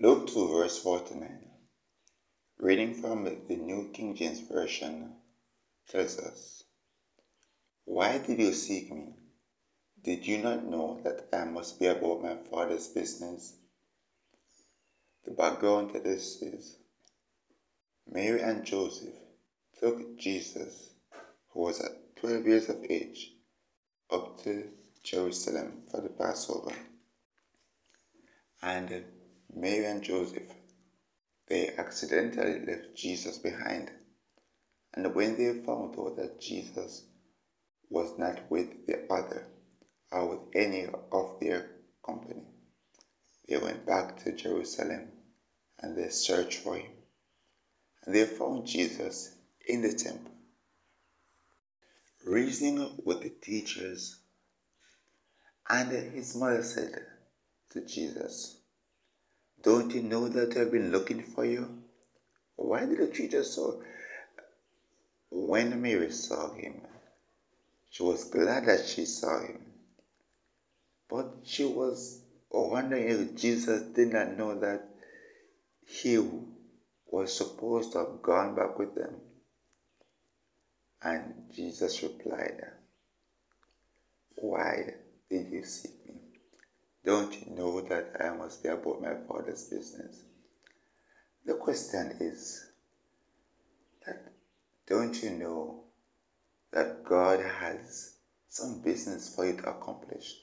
Luke 2, verse 49, reading from the New King James Version, tells us, Why did you seek me? Did you not know that I must be about my Father's business? The background to this is Mary and Joseph took Jesus, who was at 12 years of age, up to Jerusalem for the Passover. And Mary and Joseph, they accidentally left Jesus behind. And when they found out that Jesus was not with the other or with any of their company, they went back to Jerusalem and they searched for him. And they found Jesus in the temple, reasoning with the teachers. And his mother said to Jesus, don't you know that I've been looking for you? Why did you treat us so? When Mary saw him, she was glad that she saw him. But she was wondering if Jesus did not know that he was supposed to have gone back with them. And Jesus replied, Why did you seek don't you know that I must be about my Father's business? The question is that don't you know that God has some business for you to accomplish?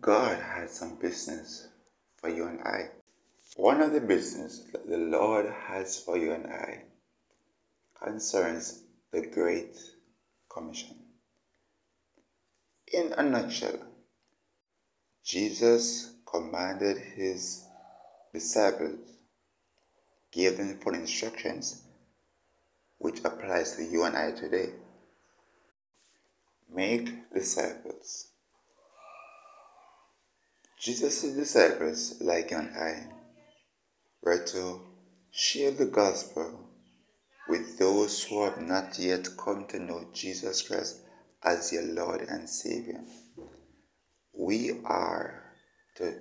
God has some business for you and I. One of the business that the Lord has for you and I concerns the Great Commission. In a nutshell, Jesus commanded his disciples, gave them full instructions, which applies to you and I today. Make disciples. Jesus' disciples, like you and I, were to share the gospel with those who have not yet come to know Jesus Christ as your Lord and Savior. We are to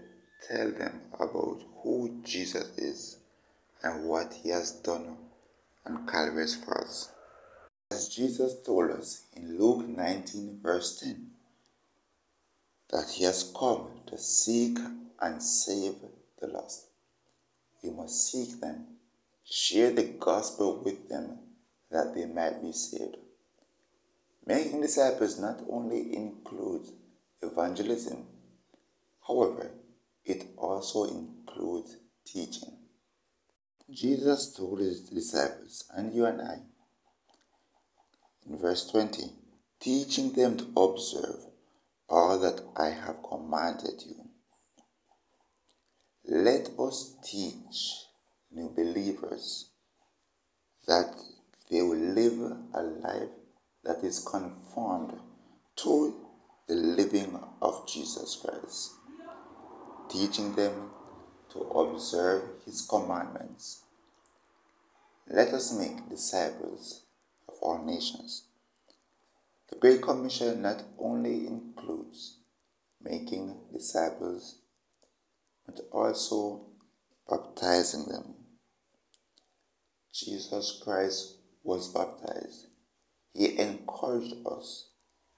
tell them about who Jesus is and what he has done on Calvary's cross. As Jesus told us in Luke 19, verse 10, that he has come to seek and save the lost. We must seek them, share the gospel with them that they might be saved. Making disciples not only includes evangelism, however, it also includes teaching. Jesus told his disciples, and you and I, in verse 20, teaching them to observe all that I have commanded you. Let us teach new believers that they will live a life that is conformed to the living of Jesus Christ, teaching them to observe his commandments. Let us make disciples of all nations. The Great Commission not only includes making disciples, but also baptizing them. Jesus Christ was baptized he encouraged us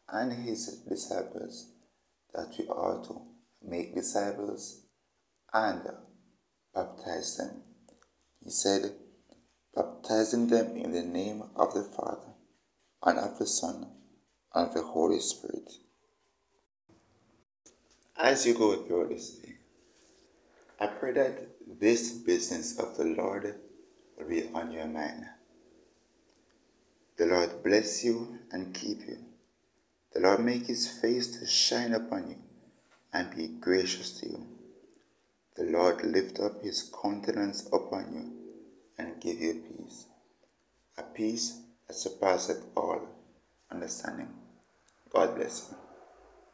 and his disciples that we are to make disciples and baptize them. He said, baptizing them in the name of the Father and of the Son and of the Holy Spirit. As you go through this day, I pray that this business of the Lord will be on your mind. The Lord bless you and keep you. The Lord make his face to shine upon you and be gracious to you. The Lord lift up his countenance upon you and give you peace. A peace that surpasses all understanding. God bless you.